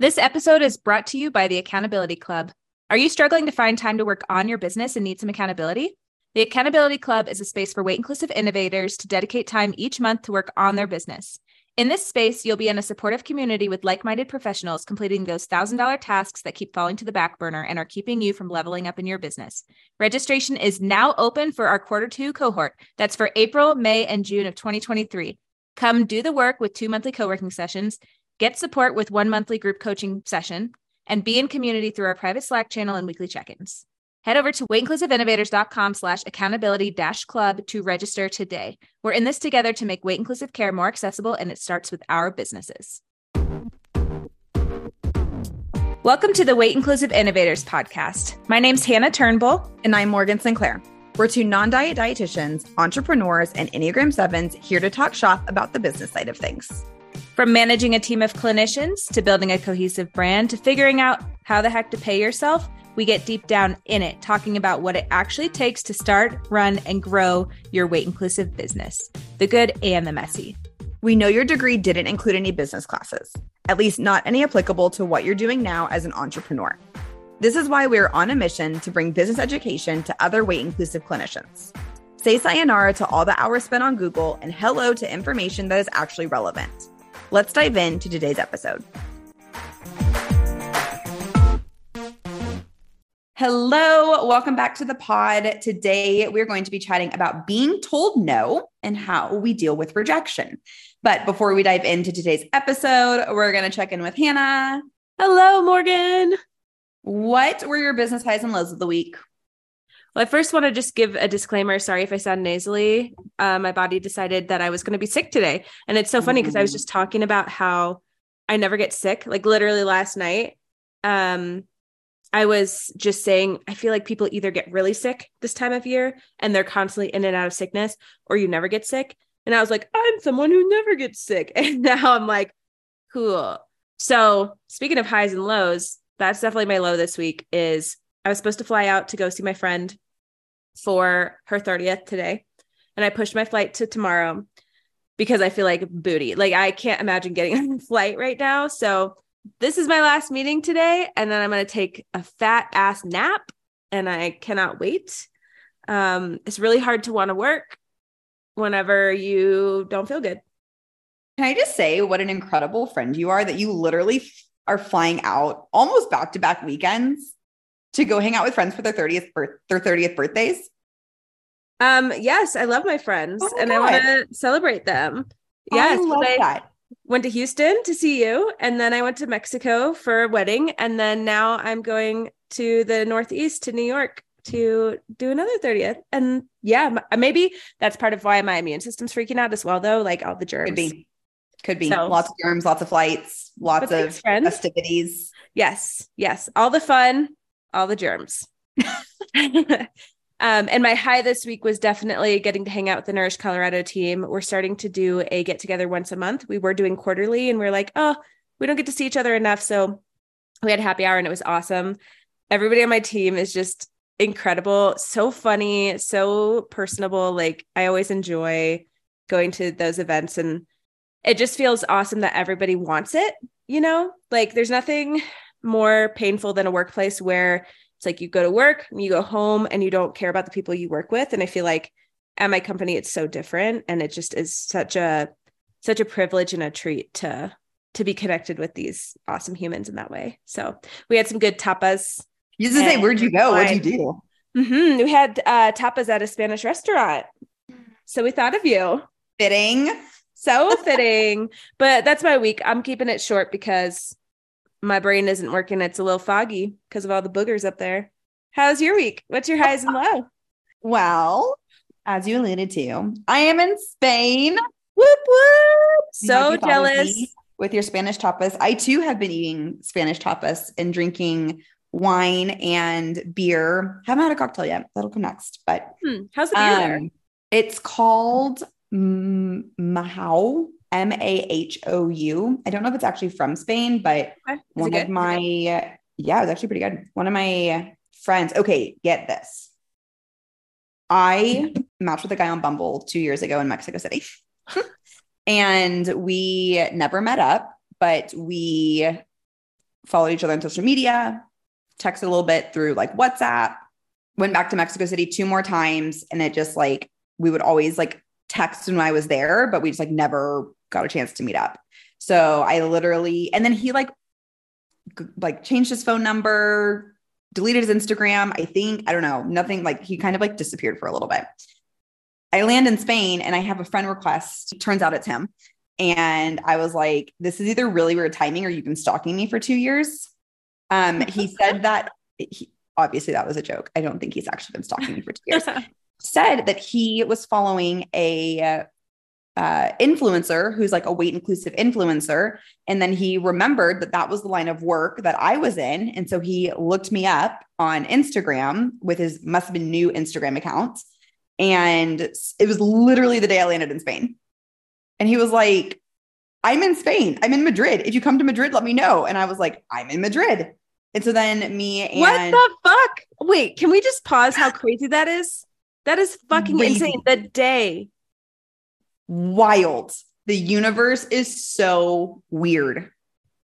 This episode is brought to you by the Accountability Club. Are you struggling to find time to work on your business and need some accountability? The Accountability Club is a space for weight inclusive innovators to dedicate time each month to work on their business. In this space, you'll be in a supportive community with like minded professionals completing those $1,000 tasks that keep falling to the back burner and are keeping you from leveling up in your business. Registration is now open for our quarter two cohort. That's for April, May, and June of 2023. Come do the work with two monthly co working sessions, get support with one monthly group coaching session, and be in community through our private Slack channel and weekly check ins. Head over to weightinclusiveinnovators.com slash accountability dash club to register today. We're in this together to make weight inclusive care more accessible, and it starts with our businesses. Welcome to the Weight Inclusive Innovators podcast. My name's Hannah Turnbull. And I'm Morgan Sinclair. We're two non diet dietitians, entrepreneurs, and Enneagram 7s here to talk shop about the business side of things. From managing a team of clinicians to building a cohesive brand to figuring out how the heck to pay yourself, we get deep down in it, talking about what it actually takes to start, run, and grow your weight inclusive business the good and the messy. We know your degree didn't include any business classes, at least not any applicable to what you're doing now as an entrepreneur. This is why we're on a mission to bring business education to other weight inclusive clinicians. Say sayonara to all the hours spent on Google and hello to information that is actually relevant. Let's dive into today's episode. Hello, welcome back to the pod. Today, we're going to be chatting about being told no and how we deal with rejection. But before we dive into today's episode, we're going to check in with Hannah. Hello, Morgan. What were your business highs and lows of the week? Well, I first want to just give a disclaimer. Sorry if I sound nasally. Uh, my body decided that I was going to be sick today. And it's so funny because I was just talking about how I never get sick. Like literally last night, um, I was just saying, I feel like people either get really sick this time of year and they're constantly in and out of sickness, or you never get sick. And I was like, I'm someone who never gets sick. And now I'm like, cool. So speaking of highs and lows, that's definitely my low this week is I was supposed to fly out to go see my friend for her 30th today. And I pushed my flight to tomorrow because I feel like booty. Like I can't imagine getting on a flight right now. So this is my last meeting today and then i'm going to take a fat ass nap and i cannot wait um, it's really hard to want to work whenever you don't feel good can i just say what an incredible friend you are that you literally are flying out almost back to back weekends to go hang out with friends for their 30th birth- their 30th birthdays um yes i love my friends oh my and God. i want to celebrate them yes I love that went to Houston to see you, and then I went to Mexico for a wedding, and then now I'm going to the Northeast to New York to do another 30th. And yeah, maybe that's part of why my immune system's freaking out as well, though. Like all the germs. Could be. Could be. So, lots of germs, lots of flights, lots of festivities. Yes. Yes. All the fun, all the germs. Um, and my high this week was definitely getting to hang out with the Nourish Colorado team. We're starting to do a get together once a month. We were doing quarterly, and we are like, oh, we don't get to see each other enough. So we had a happy hour, and it was awesome. Everybody on my team is just incredible, so funny, so personable. Like I always enjoy going to those events, and it just feels awesome that everybody wants it. You know, like there's nothing more painful than a workplace where it's like you go to work, you go home, and you don't care about the people you work with. And I feel like at my company, it's so different, and it just is such a such a privilege and a treat to to be connected with these awesome humans in that way. So we had some good tapas. You just say, where'd you go? What'd you do? Mm-hmm. We had uh, tapas at a Spanish restaurant. So we thought of you. Fitting. So fitting. but that's my week. I'm keeping it short because my brain isn't working. It's a little foggy because of all the boogers up there. How's your week? What's your highs and lows? Well, as you alluded to, I am in Spain. Whoop whoop. So jealous. With your Spanish tapas. I too have been eating Spanish tapas and drinking wine and beer. Haven't had a cocktail yet. That'll come next. But hmm. how's the beer um, there? It's called Mahou. M A H O U. I don't know if it's actually from Spain, but okay. one of my, yeah, it was actually pretty good. One of my friends, okay, get this. I matched with a guy on Bumble two years ago in Mexico City. and we never met up, but we followed each other on social media, texted a little bit through like WhatsApp, went back to Mexico City two more times. And it just like, we would always like text when I was there, but we just like never got a chance to meet up. So I literally, and then he like, g- like changed his phone number, deleted his Instagram. I think, I don't know, nothing like he kind of like disappeared for a little bit. I land in Spain and I have a friend request. Turns out it's him. And I was like, this is either really weird timing or you've been stalking me for two years. Um, he said that he, obviously that was a joke. I don't think he's actually been stalking me for two years. said that he was following a uh, influencer who's like a weight inclusive influencer. And then he remembered that that was the line of work that I was in. And so he looked me up on Instagram with his must have been new Instagram account. And it was literally the day I landed in Spain. And he was like, I'm in Spain. I'm in Madrid. If you come to Madrid, let me know. And I was like, I'm in Madrid. And so then me and what the fuck? Wait, can we just pause how crazy that is? That is fucking Crazy. insane. The day. wild. The universe is so weird.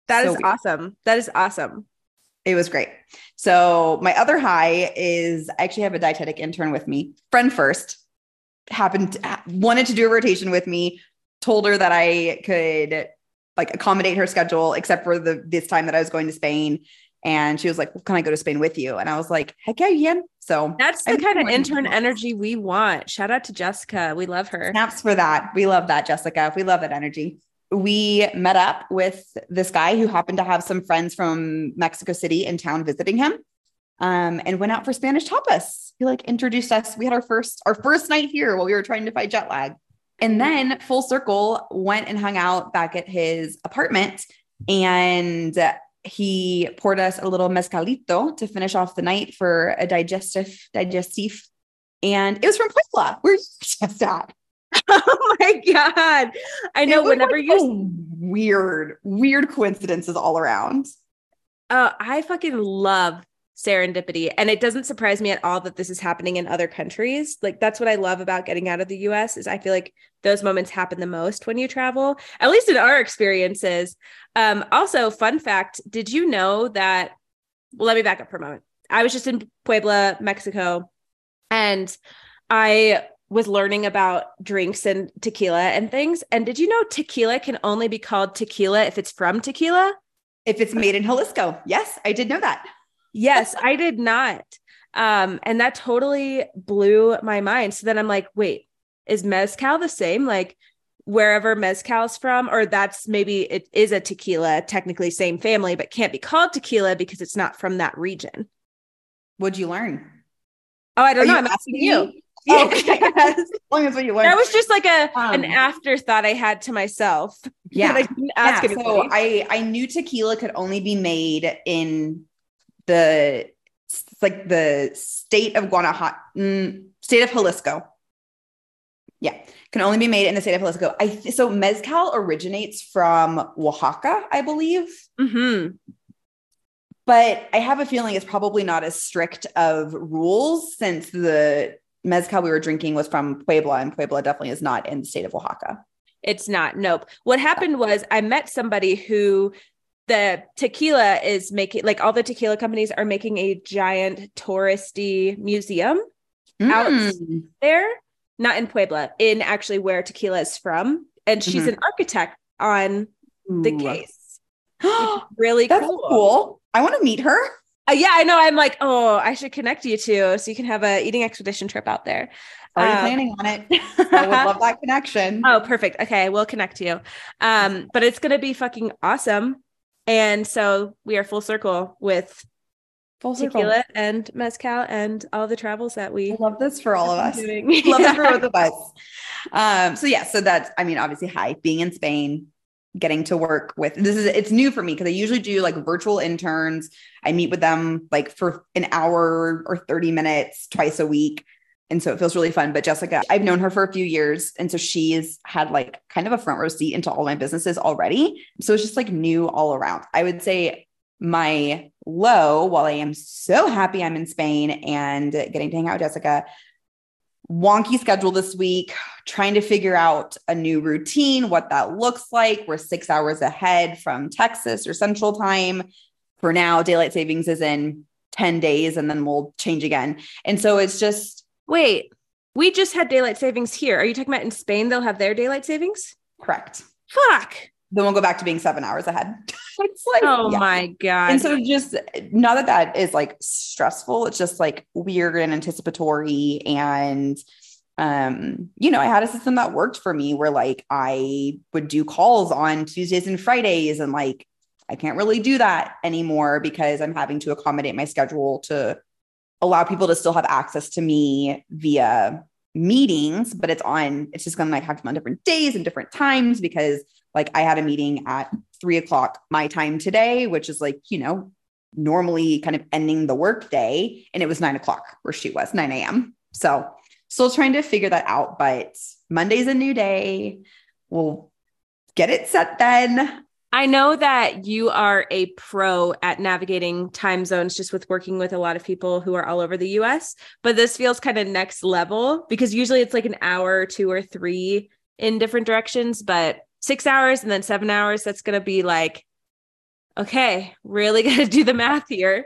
That So is weird. awesome. That is awesome. It was great. So my other high is I actually have a dietetic intern with me. Friend first happened to, wanted to do a rotation with me. Told her that I could like accommodate her schedule, except for the this time that I was going to Spain. And she was like, well, "Can I go to Spain with you?" And I was like, "Heck yeah, you can." So That's the I've kind of intern energy we want. Shout out to Jessica. We love her. snaps for that. We love that, Jessica. We love that energy. We met up with this guy who happened to have some friends from Mexico City in town visiting him. Um, and went out for Spanish tapas. He like introduced us. We had our first our first night here while we were trying to fight jet lag. And then full circle went and hung out back at his apartment and he poured us a little mezcalito to finish off the night for a digestive digestif. And it was from Puebla, where you just at. oh my god. I know whenever like you weird, weird coincidences all around. Uh, I fucking love serendipity. And it doesn't surprise me at all that this is happening in other countries. Like that's what I love about getting out of the US is I feel like those moments happen the most when you travel, at least in our experiences. Um, also, fun fact, did you know that well, let me back up for a moment. I was just in Puebla, Mexico, and I was learning about drinks and tequila and things. And did you know tequila can only be called tequila if it's from tequila? If it's made in Jalisco. Yes, I did know that. Yes, I did not. Um, and that totally blew my mind. So then I'm like, wait, is mezcal the same? Like wherever mezcal's from, or that's maybe it is a tequila, technically same family, but can't be called tequila because it's not from that region. What'd you learn? Oh, I don't Are know. I'm asking you. me? Oh, okay. Yes. As long as what you. That was just like a an Um, afterthought I had to myself. yeah. I didn't ask yeah, so I I knew tequila could only be made in the it's like the state of Guanajuato, mm, state of Jalisco. Yeah, can only be made in the state of Jalisco. I th- so mezcal originates from Oaxaca, I believe, Mhm. but I have a feeling it's probably not as strict of rules since the mezcal we were drinking was from Puebla, and Puebla definitely is not in the state of Oaxaca. It's not. Nope. What happened was I met somebody who the tequila is making like all the tequila companies are making a giant touristy museum Out. Mm. there, not in Puebla, in actually where tequila is from. And she's Mhm. an architect on the Ooh. case. Really That's cool. cool. I want to meet her. Uh, yeah, I know. I'm like, oh, I should connect you two so you can have a eating expedition trip out there. Already Um, planning on it. I would love that connection. Oh, perfect. Okay, we'll connect you. Um, but it's gonna be fucking awesome. And so we are full circle with Full circle. tequila and mezcal and all the travels that we I love this for all of us. love this for both of us. Um, so yeah, so that's I mean, obviously hi, being in Spain, getting to work with this is it's new for me because I usually do like virtual interns. I meet with them like for an hour or 30 minutes twice a week. And so it feels really fun. But Jessica, I've known her for a few years. And so she's had like kind of a front row seat into all my businesses already. So it's just like new all around. I would say my low, while I am so happy I'm in Spain and getting to hang out with Jessica, wonky schedule this week, trying to figure out a new routine, what that looks like. We're six hours ahead from Texas or Central Time. for now, daylight savings is in 10 days and then we'll change again. And so it's just wait, we just had daylight savings here. Are you talking about in Spain? They'll have their daylight savings? correct. Fuck. Then we'll go back to being seven hours ahead. it's like, Oh yeah. my God. And so just not that that is like stressful, it's just like weird and anticipatory. And, um, you know, I had a system that worked for me where like I would do calls on Tuesdays and Fridays and like I can't really do that anymore because I'm having to accommodate my schedule to allow people to still have access to me via meetings, but it's on, it's just gonna like have to be on different days and different times because like I had a meeting at three o'clock my time today, which is like, you know, normally kind of ending the workday. And it was nine o'clock where she was, 9 a.m. So still trying to figure that out, but Monday's a new day. We'll get it set then. I know that you are a pro at navigating time zones just with working with a lot of people who are all over the US, but this feels kind of next level because usually it's like an hour two or three in different directions, but six hours and then seven hours, that's going to be like, okay, really got to do the math here.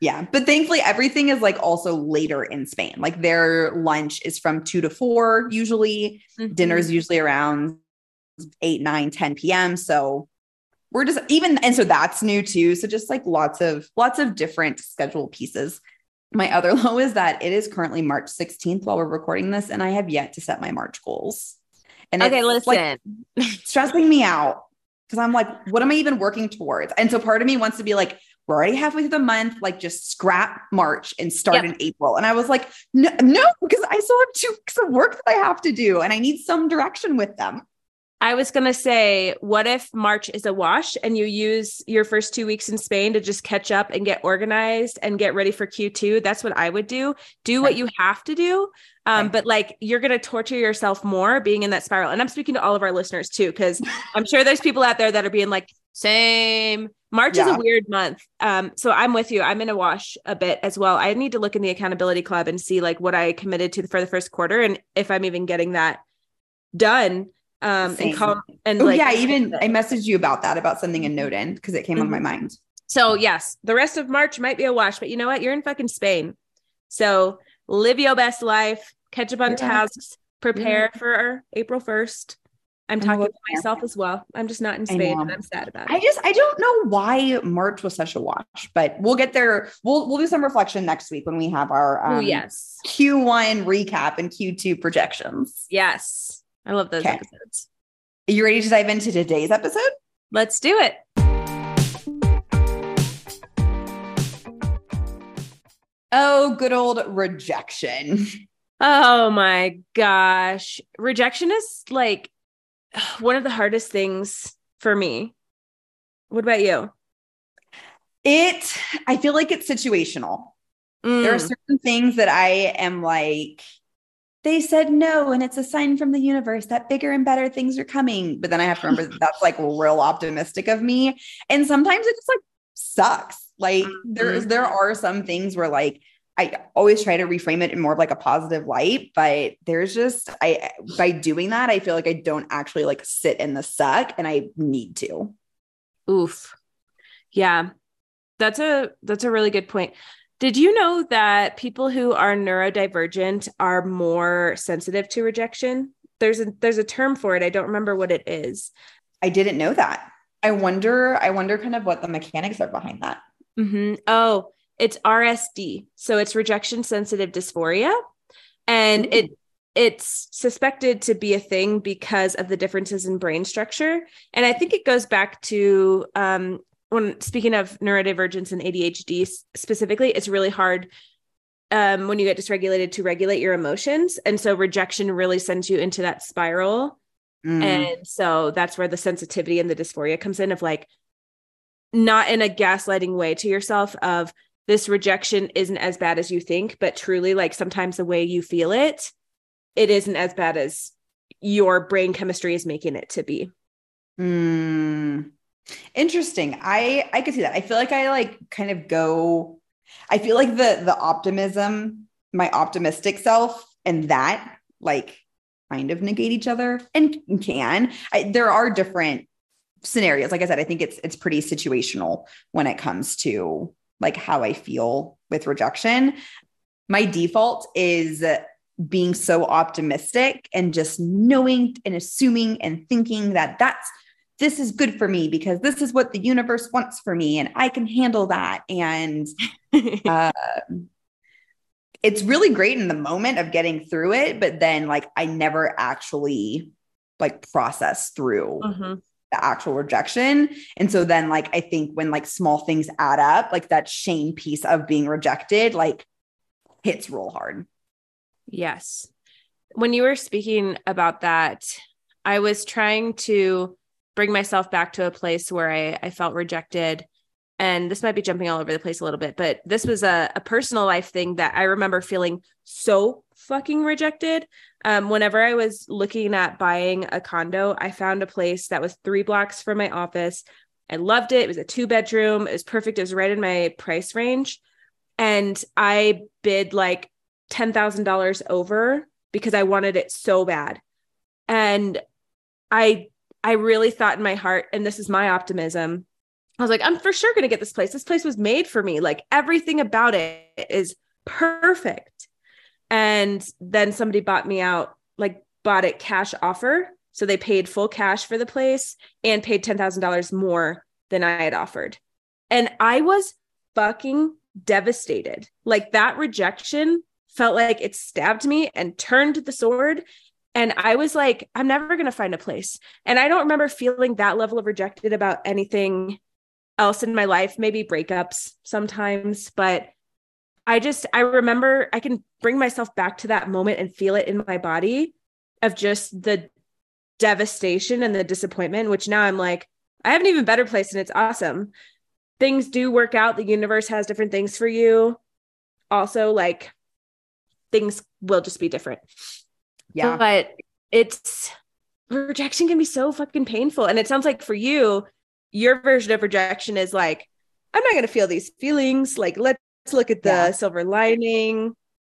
Yeah. But thankfully, everything is like also later in Spain. Like their lunch is from two to four, usually. Mhm. Dinner's usually around 8, 9, 10 p.m. So we're just even, and so that's new too. So just like lots of, lots of different schedule pieces. My other low is that it is currently March 16th while we're recording this, and I have yet to set my March goals. And Okay, listen. like stressing me out because I'm like, what am I even working towards? And so part of me wants to be like, we're already halfway through the month, like just scrap March and start Yep. in April. And I was like, no, no, because I still have two weeks of work that I have to do and I need some direction with them. I was going to say, what if March is a wash and you use your first two weeks in Spain to just catch up and get organized and get ready for Q2? That's what I would do. Do what you have to do. Um, Right. But like you're going to torture yourself more being in that spiral. And I'm speaking to all of our listeners too, because I'm sure there's people out there that are being like, same. March is a weird month. Um, so I'm with you. I'm in a wash a bit as well. I need to look in the accountability club and see like what I committed to for the first quarter and if I'm even getting that done. Um, Same. and call and Oh, like, yeah. Even I messaged you about that, about sending a note in because it came on my Mhm. mind. So yes, the rest of March might be a wash, but you know what? You're in fucking Spain. So live your best life, catch up on You're tasks, prepare for April 1st. I'm talking to myself as well. I'm just not in Spain and. I'm sad about it. I just I don't know why March was such a wash, but we'll get there. We'll we'll do some reflection next week when we have our Oh um, yes. Q1 recap and Q2 projections. Yes. I love those episodes. Are you ready to dive into today's episode? Let's do it. Oh, good old rejection. Oh my gosh. Rejection is like one of the hardest things for me. What about you? It I feel like it's situational. There are Mm. certain things that I am like they said no and it's a sign from the universe that bigger and better things are coming but then i have to remember that that's like real optimistic of me and sometimes it just like sucks like there's there mm-hmm. are some things where like i always try to reframe it in more of like a positive light but there's just i by doing that i feel like i don't actually like sit in the suck and i need to Oof. Yeah. That's a that's a really good point. Did you know that people who are neurodivergent are more sensitive to rejection? There's a there's a term for it. I don't remember what it is. i didn't know that i wonder i wonder kind of what the mechanics are behind that hmm Oh, it's RSD. So it's rejection sensitive dysphoria. And it it's suspected to be a thing because of the differences in brain structure. And I think it goes back to um when speaking of neurodivergence and ADHD specifically, it's really hard um, when you get dysregulated to regulate your emotions. And so rejection really sends you into that spiral. Mm. And so that's where the sensitivity and the dysphoria comes in of like not in a gaslighting way to yourself of this rejection isn't as bad as you think, but truly like sometimes the way you feel it, it isn't as bad as your brain chemistry is making it to be. Mm. Interesting. I I could see that. I feel like I like kind of go. I feel like the the optimism, my optimistic self, and that like kind of negate each other and can. I, there are different scenarios. Like I said, I think it's it's pretty situational when it comes to like how I feel with rejection. My default is being so optimistic and just knowing and assuming and thinking that that's this is good for me because this is what the universe wants for me and I can handle that and uh, it's really great in the moment of getting through it but then like I never actually like process through mm-hmm. the actual rejection and so then like I think when like small things add up like that shame piece of being rejected like hits real hard Yes. When you were speaking about that, I was trying to bring myself back to a place where I, I felt rejected. And this might be jumping all over the place a little bit, but this was a, a personal life thing that I remember feeling so fucking rejected. Um, whenever I was looking at buying a condo, I found a place that was three blocks from my office. I loved it. It was a two bedroom. It was perfect. It was right in my price range. And I bid like $10,000 over because I wanted it so bad. And I I really thought in my heart and this is my optimism. I was like I'm for sure going to get this place. This place was made for me. Like everything about it is perfect. And then somebody bought me out like bought it cash offer. So they paid full cash for the place and paid $10,000 more than I had offered. And I was fucking devastated. Like that rejection felt like it stabbed me and turned the sword. And I was like, I'm never going to find a place. And I don't remember feeling that level of rejected about anything else in my life, maybe breakups sometimes, but I just, I remember I can bring myself back to that moment and feel it in my body of just the devastation and the disappointment, which now I'm like, I have an even better place and it's awesome. Things do work out. The universe has different things for you. Also, like, things will just be different. Yeah. But it's rejection can be so fucking painful. And it sounds like for you, your version of rejection is like, I'm not going to feel these feelings. Like, let's look at the yeah. silver lining.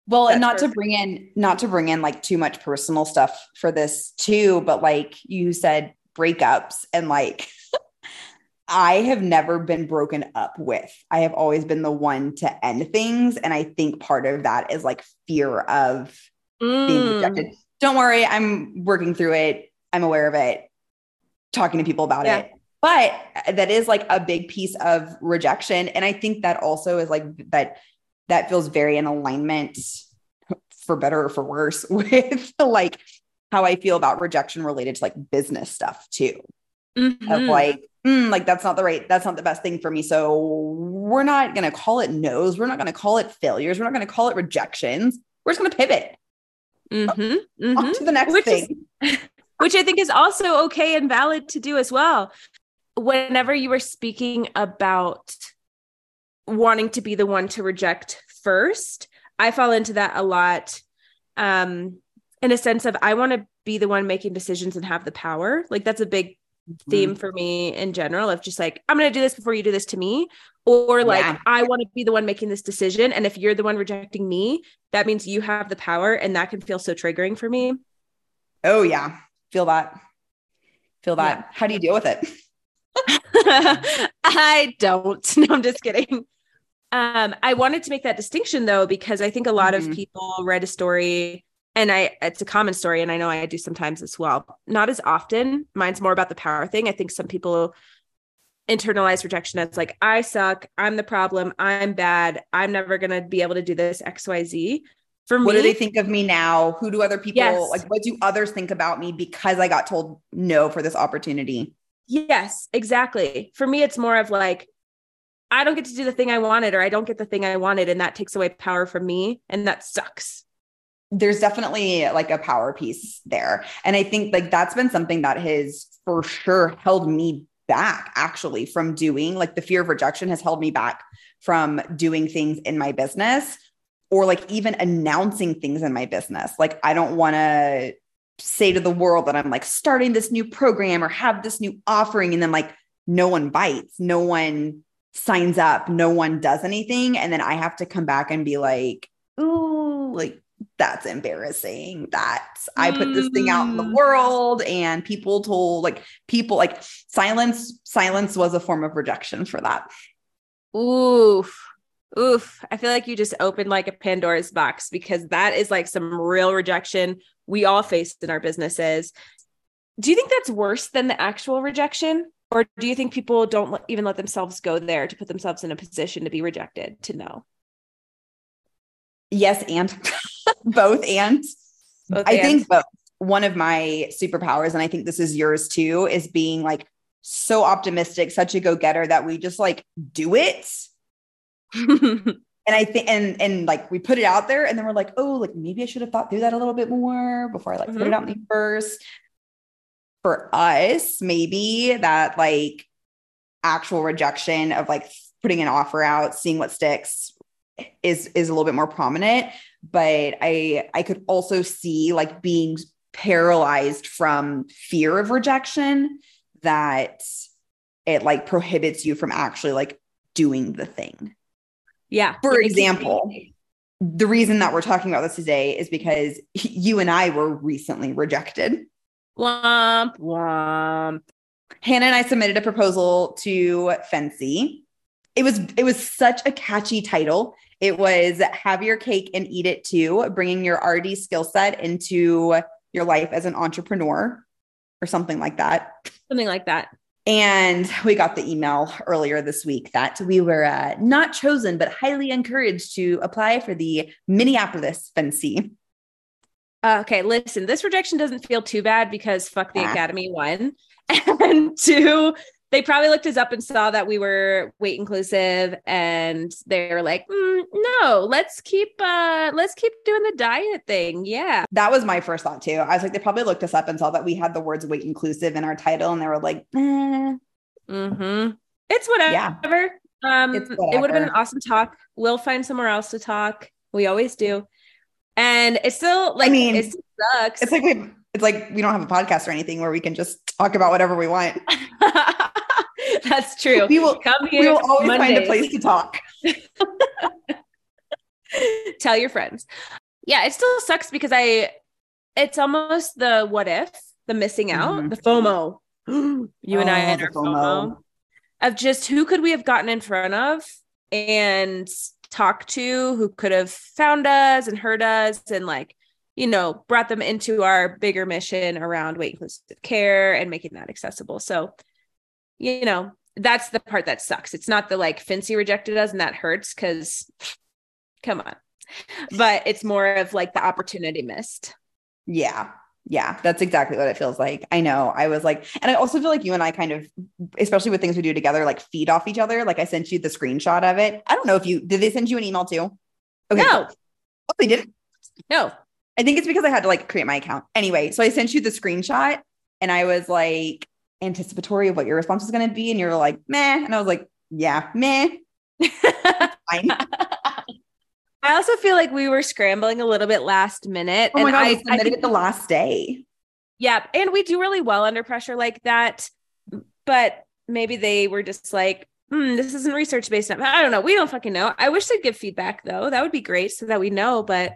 Well, That's and not perfect. to bring in, not to bring in like too much personal stuff for this too, but like you said, breakups and like I have never been broken up with. I have always been the one to end things. And I think part of that is like fear of mm. being rejected. Don't worry, I'm working through it. I'm aware of it, talking to people about yeah. it. But that is like a big piece of rejection. And I think that also is like that, that feels very in alignment for better or for worse with like how I feel about rejection related to like business stuff too. Mm-hmm. Of like, mm, like that's not the right, that's not the best thing for me. So we're not going to call it no's. We're not going to call it failures. We're not going to call it rejections. We're just going to pivot mm-hmm, mm-hmm. to the next which thing. Is, which I think is also okay and valid to do as well. Whenever you were speaking about wanting to be the one to reject first, I fall into that a lot. Um, in a sense of I want to be the one making decisions and have the power. Like that's a big theme mm-hmm. for me in general of just like i'm going to do this before you do this to me or like yeah. i want to be the one making this decision and if you're the one rejecting me that means you have the power and that can feel so triggering for me oh yeah feel that feel that yeah. how do you deal with it i don't no i'm just kidding um i wanted to make that distinction though because i think a lot mm-hmm. of people read a story and I it's a common story and I know I do sometimes as well. Not as often. Mine's more about the power thing. I think some people internalize rejection as like I suck, I'm the problem, I'm bad, I'm never going to be able to do this XYZ. For me, what do they think of me now? Who do other people yes. like what do others think about me because I got told no for this opportunity? Yes, exactly. For me it's more of like I don't get to do the thing I wanted or I don't get the thing I wanted and that takes away power from me and that sucks there's definitely like a power piece there. And I think like that's been something that has for sure held me back actually from doing like the fear of rejection has held me back from doing things in my business or like even announcing things in my business. Like I don't want to say to the world that I'm like starting this new program or have this new offering and then like no one bites, no one signs up, no one does anything and then I have to come back and be like, "Ooh, like that's embarrassing that I put this thing out in the mm. world and people told like people like silence silence was a form of rejection for that. Oof. Oof. I feel like you just opened like a Pandora's box because that is like some real rejection we all face in our businesses. Do you think that's worse than the actual rejection? Or do you think people don't even let themselves go there to put themselves in a position to be rejected to know? Yes, and both and. Both I and. think both. One of my superpowers, and I think this is yours too, is being like so optimistic, such a go-getter that we just like do it. and I think and and like we put it out there and then we're like, oh, like maybe I should have thought through that a little bit more before I like mm-hmm. put it mm-hmm. out in the universe. For us, maybe that like actual rejection of like putting an offer out, seeing what sticks is is a little bit more prominent but i i could also see like being paralyzed from fear of rejection that it like prohibits you from actually like doing the thing. Yeah. For example the reason that we're talking about this today is because you and i were recently rejected. Womp womp. Hannah and i submitted a proposal to FNCE it was it was such a catchy title. It was have your cake and eat it too, bringing your RD skill set into your life as an entrepreneur or something like that. Something like that. And we got the email earlier this week that we were uh, not chosen, but highly encouraged to apply for the Minneapolis FNCE. Uh, okay, listen, this rejection doesn't feel too bad because fuck the yeah. Academy, one. And two, they probably looked us up and saw that we were weight inclusive and they were like mm, no let's keep uh let's keep doing the diet thing. Yeah. That was my first thought too. I was like they probably looked us up and saw that we had the words weight inclusive in our title and they were like eh. mm-hmm. It's whatever. Yeah. um it's whatever. it would have been an awesome talk. We'll find somewhere else to talk. We always do. And it's still like I mean, it sucks. it's like we it's like we don't have a podcast or anything where we can just talk about whatever we want That's true. We will come here. We will always Mondays. find a place to talk. Tell your friends. Yeah, it still sucks because I it's almost the what if, the missing out, mm-hmm. the FOMO. you and I oh, had FOMO. FOMO of just who could we have gotten in front of and talked to who could have found us and heard us and like you know brought them into our bigger mission around weight inclusive care and making that accessible so you know, that's the part that sucks. It's not the like FNCE rejected us and that hurts because come on. But it's more of like the opportunity missed. Yeah. Yeah, that's exactly what it feels like. I know. I was like, and I also feel like you and I kind of, especially with things we do together, like feed off each other. Like I sent you the screenshot of it. I don't know if you did they send you an email too? Okay. No. Oh, they didn't. No. I think it's because I had to like create my account. Anyway, so I sent you the screenshot and I was like, anticipatory of what your response was going to be. And you're like, meh. And I was like, yeah, meh. I also feel like we were scrambling a little bit last minute. Oh my and God, I submitted I think, it the last day. Yeah. And we do really well under pressure like that. But maybe they were just like, hmm, this isn't research based. I don't know. We don't fucking know. I wish they'd give feedback though. That would be great so that we know, but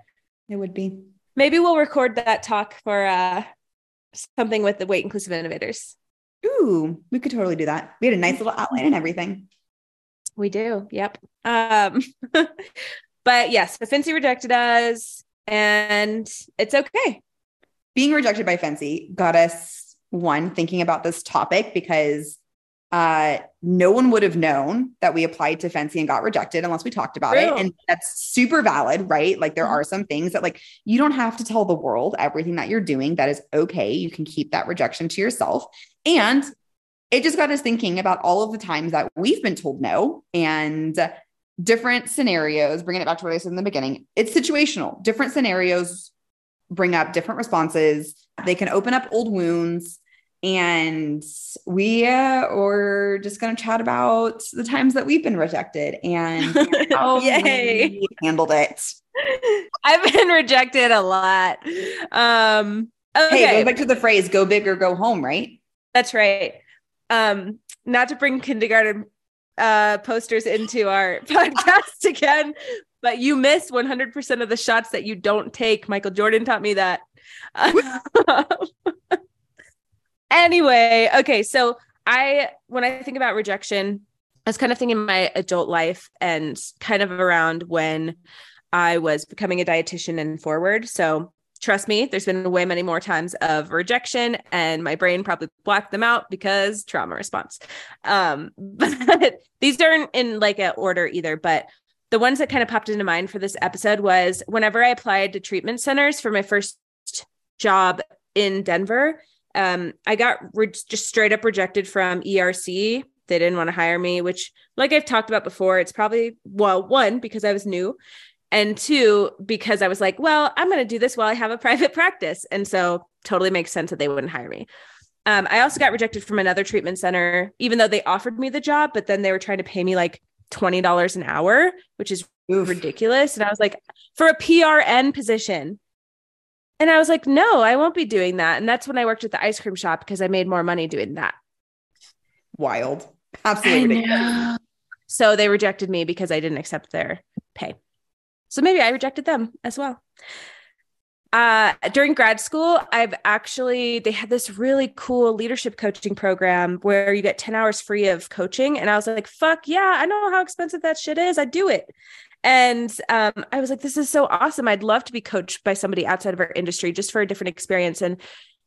it would be. Maybe we'll record that talk for uh something with the weight inclusive innovators. Ooh, we could totally do that. We had a nice little outline and everything. We do. Yep. Um, but yes, the FNCE rejected us and it's okay. Being rejected by FNCE got us one thinking about this topic because uh, no one would have known that we applied to FNCE and got rejected unless we talked about it. And that's super valid, right? Like there mm-hmm. are some things that like you don't have to tell the world everything that you're doing. That is okay. You can keep that rejection to yourself. And it just got us thinking about all of the times that we've been told no and different scenarios, bringing it back to what I said in the beginning. It's situational. Different scenarios bring up different responses. They can open up old wounds and we uh, were just going to chat about the times that we've been rejected and how Yay. we handled it. I've been rejected a lot. Um, okay. Hey, go back to the phrase "go big or go home," right? That's right. Um, not to bring kindergarten uh, posters into our podcast again, but you miss 100% of the shots that you don't take. Michael Jordan taught me that. Anyway, okay, so I when I think about rejection, I was kind of thinking my adult life and kind of around when I was becoming a dietitian and forward. So trust me, there's been way many more times of rejection, and my brain probably blocked them out because trauma response. Um, but these aren't in like an order either. But the ones that kind of popped into mind for this episode was whenever I applied to treatment centers for my first job in Denver, um, I got re- just straight up rejected from ERC. They didn't want to hire me, which, like I've talked about before, it's probably, well, one, because I was new, and two, because I was like, well, I'm going to do this while I have a private practice. And so totally makes sense that they wouldn't hire me. Um, I also got rejected from another treatment center, even though they offered me the job, but then they were trying to pay me like $20 an hour, which is Oof. ridiculous. And I was like, for a PRN position. And I was like, no, I won't be doing that. And that's when I worked at the ice cream shop because I made more money doing that. Wild. Absolutely ridiculous. So they rejected me because I didn't accept their pay. So maybe I rejected them as well. Uh, during grad school, I've actually, they had this really cool leadership coaching program where you get 10 hours free of coaching. And I was like, fuck yeah, I know how expensive that shit is. I do it. And um, I was like, this is so awesome. I'd love to be coached by somebody outside of our industry just for a different experience. And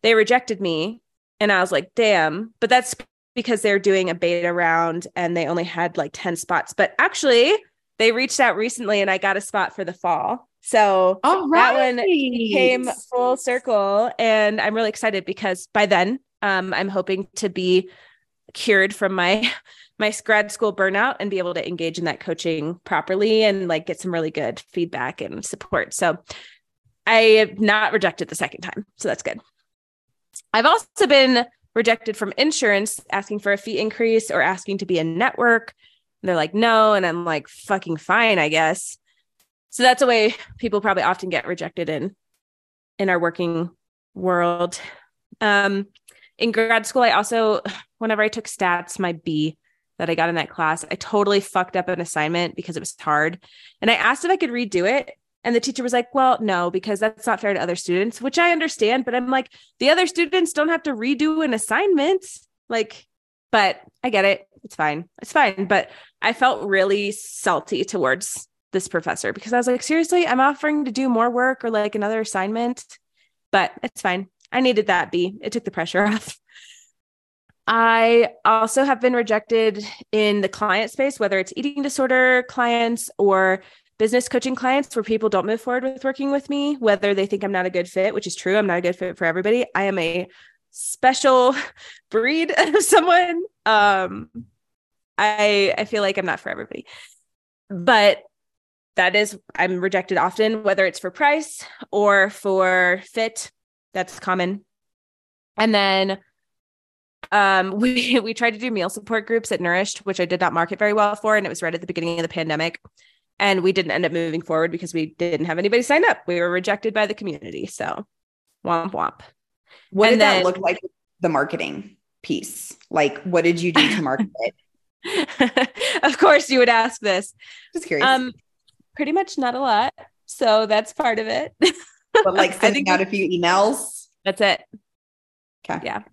they rejected me. And I was like, damn. But that's because they're doing a beta round and they only had like 10 spots. But actually, they reached out recently and I got a spot for the fall. So right. that one came full circle. And I'm really excited because by then um, I'm hoping to be cured from my my grad school burnout and be able to engage in that coaching properly and like get some really good feedback and support. So I have not rejected the second time. So that's good. I've also been rejected from insurance asking for a fee increase or asking to be a network they're like, no. And I'm like, fucking fine, I guess. So that's a way people probably often get rejected in in our working world. Um, in grad school, I also, whenever I took stats, my B that I got in that class, I totally fucked up an assignment because it was hard. And I asked if I could redo it. And the teacher was like, well, no, because that's not fair to other students, which I understand. But I'm like, the other students don't have to redo an assignment. Like, but I get it. It's fine. It's fine. But I felt really salty towards this professor because I was like, seriously, I'm offering to do more work or like another assignment, but it's fine. I needed that B. It took the pressure off. I also have been rejected in the client space, whether it's eating disorder clients or business coaching clients where people don't move forward with working with me, whether they think I'm not a good fit, which is true. I'm not a good fit for everybody. I am a special breed of someone. Um, I I feel like I'm not for everybody. But that is I'm rejected often, whether it's for price or for fit. That's common. And then um we we tried to do meal support groups at Nourished, which I did not market very well for, and it was right at the beginning of the pandemic. And we didn't end up moving forward because we didn't have anybody sign up. We were rejected by the community. So womp womp. What and did then, that look like the marketing piece? Like what did you do to market it? of course, you would ask this. Just curious. Um, pretty much not a lot. So that's part of it. but like sending out a few emails. That's it. Okay. Yeah.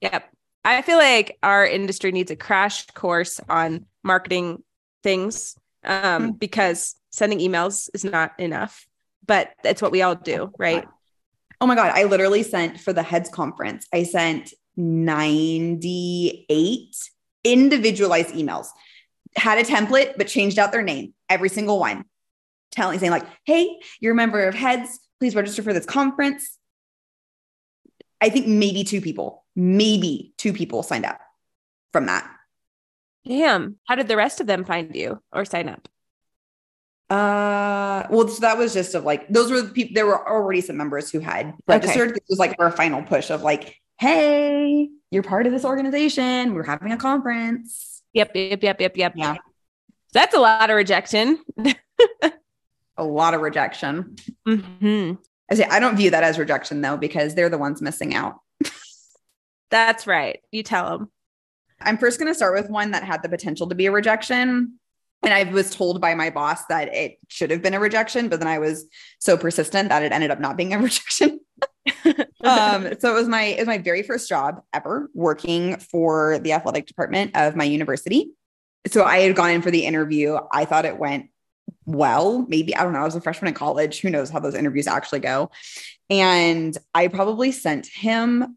Yep. I feel like our industry needs a crash course on marketing things um, mm-hmm. because sending emails is not enough, but it's what we all do, right? Oh my God. I literally sent for the heads conference, I sent 98 individualized emails. Had a template, but changed out their name, every single one, telling, saying, like, hey, you're a member of Heads. Please register for this conference. I think maybe two people, maybe two people signed up from that. Damn. How did the rest of them find you or sign up? Uh, well, so that was just of like those were the people. There were already some members who had registered. Okay. This was like our final push of like, hey, you're part of this organization. We're having a conference. Yep, yep, yep, yep, yep. Yeah. That's a lot of rejection. a lot of rejection. Mm-hmm. I say I don't view that as rejection though, because they're the ones missing out. That's right. You tell them. I'm first going to start with one that had the potential to be a rejection. And I was told by my boss that it should have been a rejection, but then I was so persistent that it ended up not being a rejection. um, so it was my it was my very first job ever working for the athletic department of my university. So I had gone in for the interview. I thought it went well. Maybe I don't know. I was a freshman in college. Who knows how those interviews actually go? And I probably sent him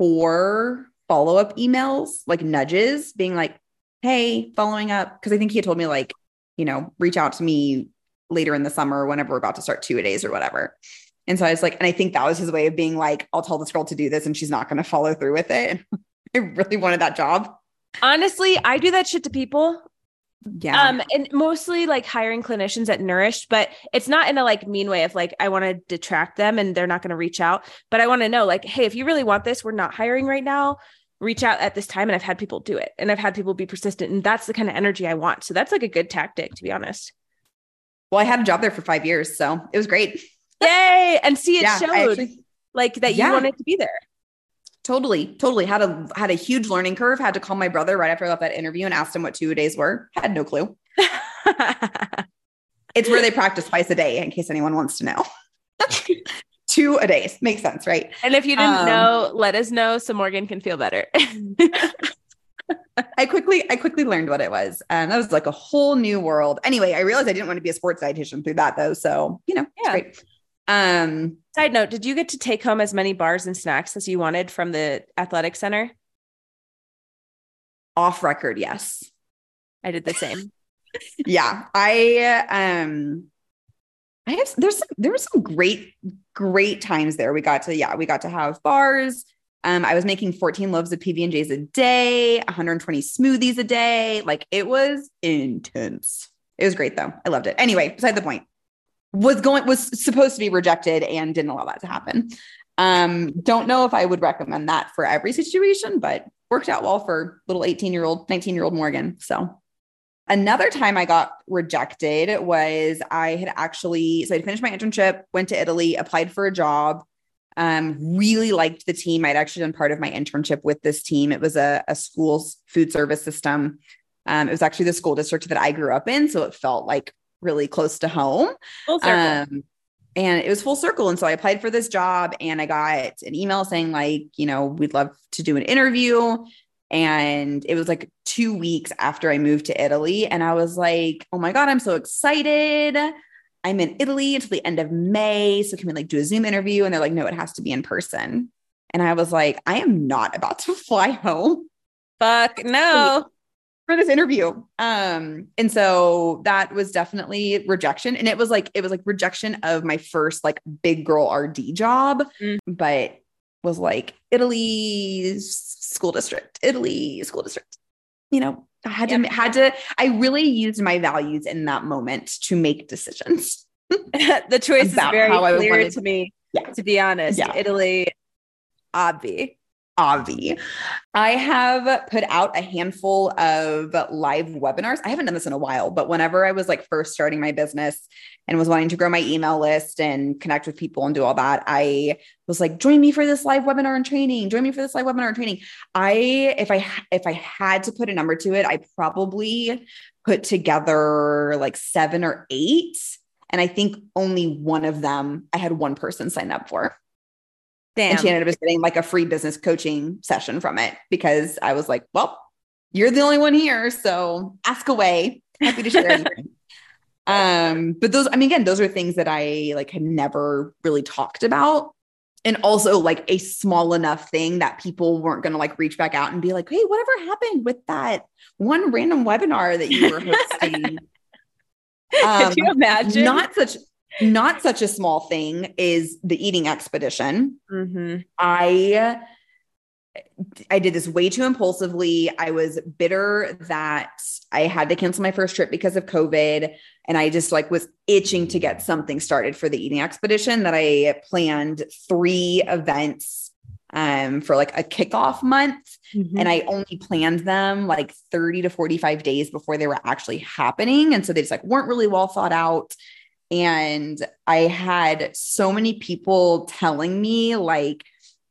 four follow up emails, like nudges, being like, "Hey, following up," because I think he had told me like, you know, reach out to me later in the summer whenever we're about to start two a days or whatever. And so I was like, and I think that was his way of being like, I'll tell this girl to do this and she's not going to follow through with it. I really wanted that job. Honestly, I do that shit to people. Yeah. Um, and mostly like hiring clinicians at NourishED, but it's not in a like mean way of like I want to detract them and they're not going to reach out. But I want to know, like, hey, if you really want this, we're not hiring right now. Reach out at this time. And I've had people do it and I've had people be persistent. And that's the kind of energy I want. So that's like a good tactic, to be honest. Well, I had a job there for five years. So it was great. Yay. And see, it yeah, showed actually, like that you yeah. wanted to be there. Totally, totally. Had a had a huge learning curve. Had to call my brother right after I left that interview and asked him what two days were. Had no clue. it's where they practice twice a day, in case anyone wants to know. two a day makes sense, right? And if you didn't um, know, let us know so Morgan can feel better. I quickly, I quickly learned what it was, and that was like a whole new world. Anyway, I realized I didn't want to be a sports dietitian through that, though. So you know, yeah. great. Um, Side note, did you get to take home as many bars and snacks as you wanted from the athletic center? Off record, yes. I did the same. yeah. I um I have there's there were some great, great times there. We got to, yeah, we got to have bars. Um, I was making 14 loaves of PB and J's a day, 120 smoothies a day. Like it was intense. It was great though. I loved it. Anyway, beside the point was going was supposed to be rejected and didn't allow that to happen. Um, don't know if I would recommend that for every situation, but worked out well for little 18 year old, 19 year old Morgan. So another time I got rejected was I had actually, so I'd finished my internship, went to Italy, applied for a job, um, really liked the team. I'd actually done part of my internship with this team. It was a, a school's food service system. Um, it was actually the school district that I grew up in. So it felt like really close to home. Full. Um, and it was full circle. And so I applied for this job and I got an email saying, like, you know, we'd love to do an interview. And it was like two weeks after I moved to Italy. And I was like, oh my God, I'm so excited. I'm in Italy until the end of May. So can we like do a Zoom interview? And they're like, no, it has to be in person. And I was like, I am not about to fly home. Fuck no for this interview. Um, and so that was definitely rejection. And it was like, it was like rejection of my first like big girl RD job, mm. but was like Italy school district, Italy school district. You know, I had to, had to, I really used my values in that moment to make decisions. the choice is very clear to me, yeah. to be honest. Yeah. Italy, obvi. Avi. I have put out a handful of live webinars. I haven't done this in a while, but whenever I was like first starting my business and was wanting to grow my email list and connect with people and do all that, I was like, join me for this live webinar and training. Join me for this live webinar and training. I, if I, if I had to put a number to it, I probably put together like seven or eight. And I think only one of them I had one person sign up for. Damn. And she ended up getting like a free business coaching session from it because I was like, well, you're the only one here. So ask away. Happy to share anything. um, but those, I mean, again, those are things that I like had never really talked about. And also like a small enough thing that people weren't going to like reach back out and be like, Hey, whatever happened with that one random webinar that you were hosting? um, Could you imagine? Not such not such a small thing is the eating expedition. Mm-hmm. I I did this way too impulsively. I was bitter that I had to cancel my first trip because of COVID. And I just like was itching to get something started for the eating expedition that I planned three events um, for like a kickoff month. Mm-hmm. And I only planned them like 30 to 45 days before they were actually happening. And so they just like weren't really well thought out. And I had so many people telling me, like,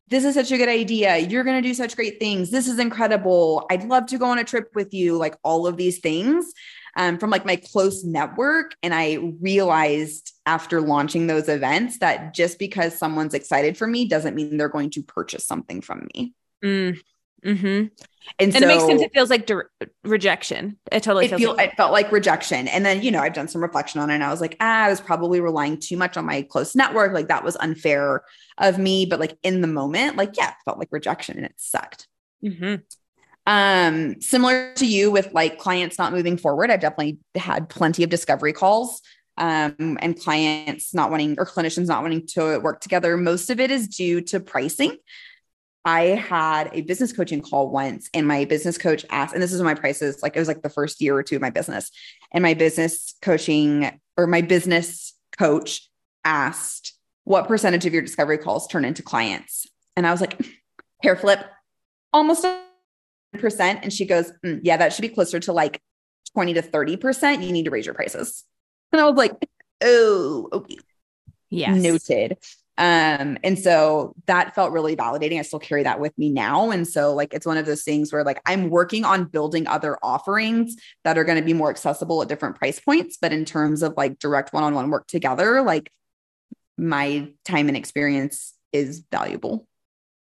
this is such a good idea. You're going to do such great things. This is incredible. I'd love to go on a trip with you, like all of these things. um, from like my close network. And I realized after launching those events that just because someone's excited for me doesn't mean they're going to purchase something from me. Mm. Mm-hmm. And, And so it makes sense. It feels like dir- rejection. It totally it feels feel like it felt like rejection. And then, you know, I've done some reflection on it and I was like, ah, I was probably relying too much on my close network. Like that was unfair of me. But like in the moment, like, yeah, it felt like rejection and it sucked. Mhm. Um, similar to you with like clients not moving forward, I've definitely had plenty of discovery calls. Um, and clients not wanting or clinicians not wanting to work together. Most of it is due to pricing. I had a business coaching call once, and my business coach asked, and this is when my prices, like it was like the first year or two of my business, and my business coaching or my business coach asked, What percentage of your discovery calls turn into clients? And I was like, Hair flip, almost percent. And she goes, "Mm, Yeah, that should be closer to like 20 to 30%. You need to raise your prices. And I was like, Oh, okay Yes. noted. Um, and so that felt really validating. I still carry that with me now. And so like it's one of those things where like I'm working on building other offerings that are going to be more accessible at different price points. But in terms of like direct one-on-one work together, like my time and experience is valuable.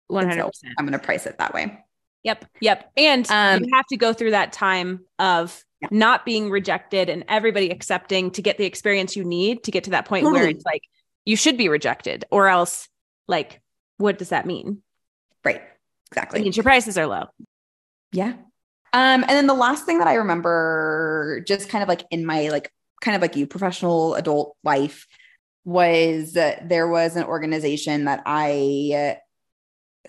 One And hundred so. I'm going to price it that way. Yep. Yep. And Um, you have to go through that time of Yeah. not being rejected and everybody accepting to get the experience you need to get to that point where it's like you should be rejected or else like what does that mean? Right. It Exactly. means your prices are low. Yeah. Um, and then the last thing that I remember just kind of like in my like kind of like you professional adult life was that there was an organization that I uh,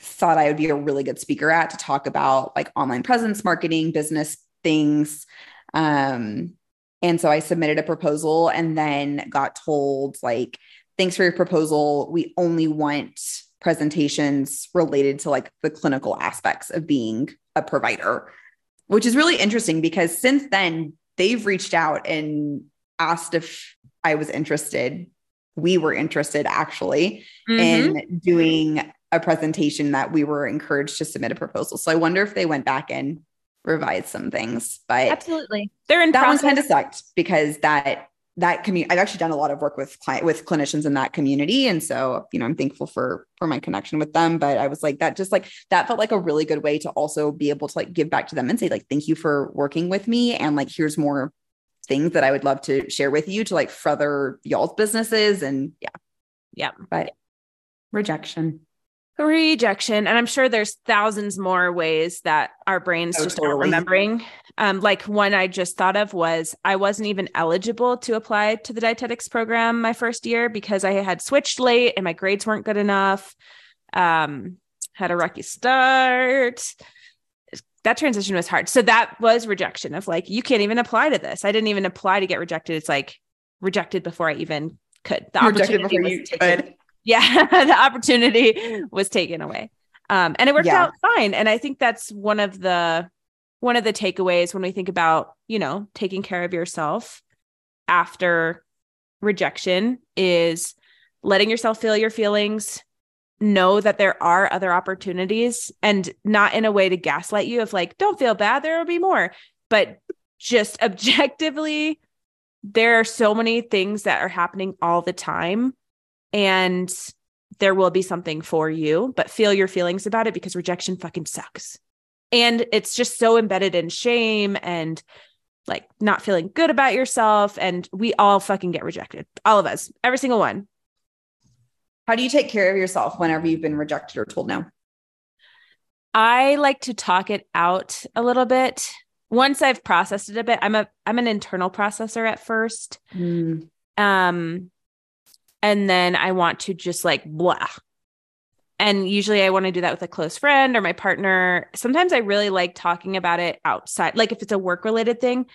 thought I would be a really good speaker at to talk about like online presence marketing, business things. Um, and so I submitted a proposal and then got told like, thanks for your proposal. We only want presentations related to like the clinical aspects of being a provider, which is really interesting because since then they've reached out and asked if I was interested. We were interested actually Mhm. in doing a presentation that we were encouraged to submit a proposal. So I wonder if they went back and revised some things, but Absolutely. They're in that one kind of sucked because that that community I've actually done a lot of work with client with clinicians in that community. And so you know I'm thankful for for my connection with them. But I was like that just like that felt like a really good way to also be able to like give back to them and say like thank you for working with me. And like here's more things that I would love to share with you to like further y'all's businesses. And yeah. Yeah but rejection rejection and i'm sure there's thousands more ways that our brains Oh, just aren't remembering. Um, like one i just thought of was i wasn't even eligible to apply to the dietetics program my first year because i had switched late and my grades weren't good enough. Um, had a rocky start. That transition was hard. So that was rejection of like you can't even apply to this. I didn't even apply to get rejected. It's like rejected before i even could. The rejected opportunity was taken. could yeah the opportunity was taken away um and it worked Yeah. out fine and i think that's one of the one of the takeaways when we think about you know taking care of yourself after rejection is letting yourself feel your feelings know that there are other opportunities and not in a way to gaslight you of like don't feel bad there will be more but just objectively there are so many things that are happening all the time and there will be something for you, but feel your feelings about it because rejection fucking sucks. And it's just so embedded in shame and like not feeling good about yourself. And we all fucking get rejected. All of us, every single one. how do you take care of yourself whenever you've been rejected or told no I like to talk it out a little bit. Once I've processed it a bit, I'm a I'm an internal processor at first. Um and then I want to just like blah. And usually I want to do that with a close friend or my partner. Sometimes I really like talking about it outside. Like if it's a work related thing,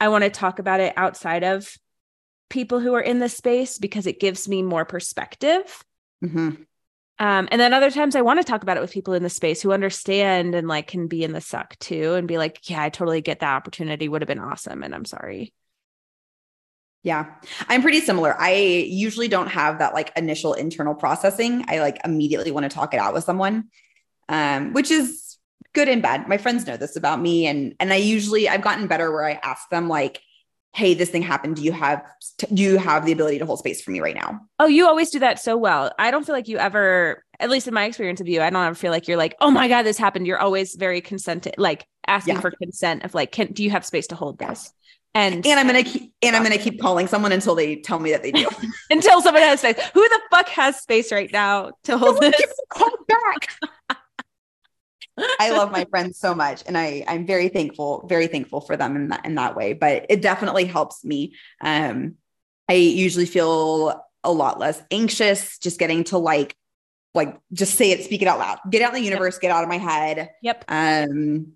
I want to talk about it outside of people who are in the space because it gives me more perspective. Mhm. Um, and then other times I want to talk about it with people in the space who understand and like can be in the suck too and be like, yeah, I totally get that opportunity would have been awesome. And I'm sorry. Yeah, I'm pretty similar. I usually don't have that like initial internal processing. I like immediately want to talk it out with someone, um, which is good and bad. My friends know this about me, and and I usually I've gotten better where I ask them like, hey, this thing happened. Do you have do you have the ability to hold space for me right now? Oh, you always do that so well. I don't feel like you ever, at least in my experience of you, I don't ever feel like you're like, oh my God, this happened. You're always very consented, like asking yeah. for consent of like, can do you have space to hold this? And and I'm gonna keep and I'm gonna keep calling someone until they tell me that they do. until someone has space. Who the fuck has space right now to hold this? Call back. I love my friends so much, and I I'm very thankful, very thankful for them in that in that way. But it definitely helps me. Um, I usually feel a lot less anxious just getting to like like just say it, speak it out loud, get out in the universe, yep. get out of my head. Yep. Um,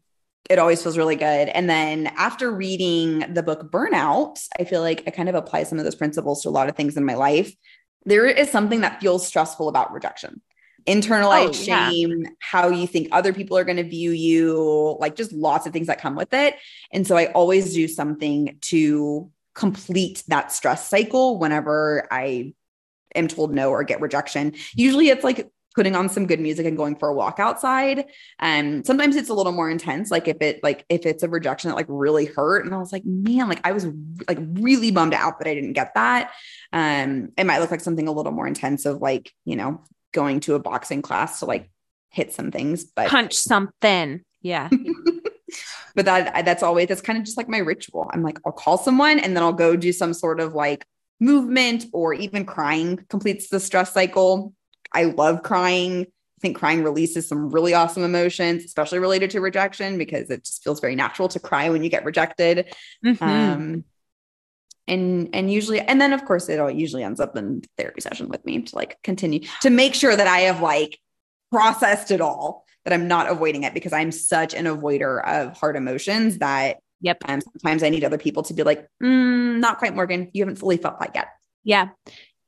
it always feels really good. And then after reading the book Burnout, I feel like I kind of apply some of those principles to a lot of things in my life. There is something that feels stressful about rejection. Internalized oh, shame, yeah. how you think other people are going to view you, like just lots of things that come with it. And so I always do something to complete that stress cycle whenever I am told no or get rejection. Usually it's like putting on some good music and going for a walk outside. And sometimes it's a little more intense. Like if it like if it's a rejection that like really hurt. And I was like, man, like I was like really bummed out that I didn't get that. Um, it might look like something a little more intense of like, you know, going to a boxing class to like hit some things, but punch something. Yeah. but that that's always that's kind of just like my ritual. I'm like, I'll call someone and then I'll go do some sort of like movement or even crying completes the stress cycle I love crying. I think crying releases some really awesome emotions, especially related to rejection, because it just feels very natural to cry when you get rejected. Mm-hmm. Um, and and usually, and then of course, it all usually ends up in therapy session with me to like continue to make sure that I have like processed it all, that I'm not avoiding it because I'm such an avoider of hard emotions that Yep. Um, sometimes I need other people to be like, mm, not quite, Morgan. You haven't fully felt that yet. Yeah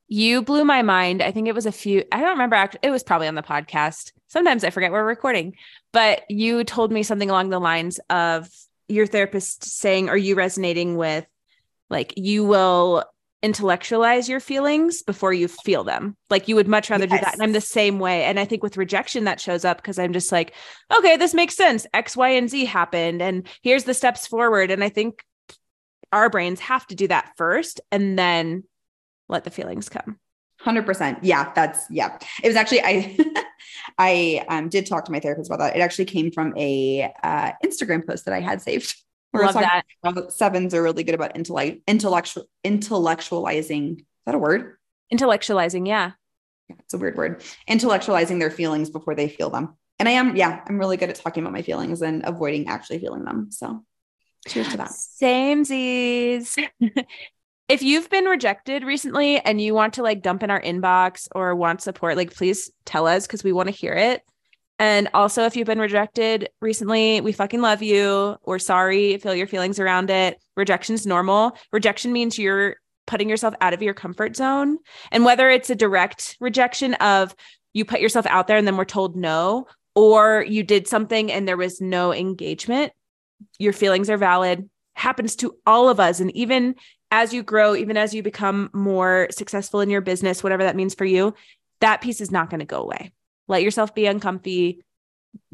you blew my mind. I think it was a few, I don't remember actually, it was probably on the podcast. Sometimes I forget we're recording, but you told me something along the lines of your therapist saying, Are you resonating with like you will intellectualize your feelings before you feel them? Like you would much rather yes. do that. And I'm the same way. And I think with rejection, that shows up because I'm just like, Okay, this makes sense. X, Y, and Z happened. And here's the steps forward. And I think our brains have to do that first and then let the feelings come. 100%. Yeah, that's yeah. It was actually I I um did talk to my therapist about that. It actually came from a uh Instagram post that I had saved. Where Love that. sevens are really good about intellect intellectual intellectualizing. Is that a word? Intellectualizing, yeah. Yeah, it's a weird word. Intellectualizing their feelings before they feel them. And I am, yeah, I'm really good at talking about my feelings and avoiding actually feeling them. So cheers to that. Same Z's. if you've been rejected recently and you want to like dump in our inbox or want support, like please tell us because we want to hear it. And also, if you've been rejected recently, we fucking love you. We're sorry. Feel your feelings around it. Rejection's normal. Rejection means you're putting yourself out of your comfort zone. And whether it's a direct rejection of you put yourself out there and then we're told no, or you did something and there was no engagement, your feelings are valid. Happens to all of us. And even as you grow, even as you become more successful in your business, whatever that means for you, that piece is not going to go away. Let yourself be uncomfy.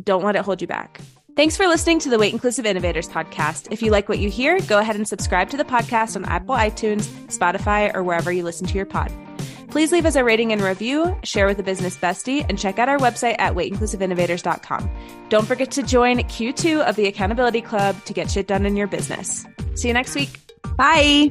Don't let it hold you back. Thanks for listening to the Weight Inclusive Innovators podcast. If you like what you hear, go ahead and subscribe to the podcast on Apple iTunes, Spotify, or wherever you listen to your pod. Please leave us a rating and review, share with a business bestie, and check out our website at weightinclusiveinnovators.com. Don't forget to join Q2 of the Accountability Club to get shit done in your business. See you next week. Bye.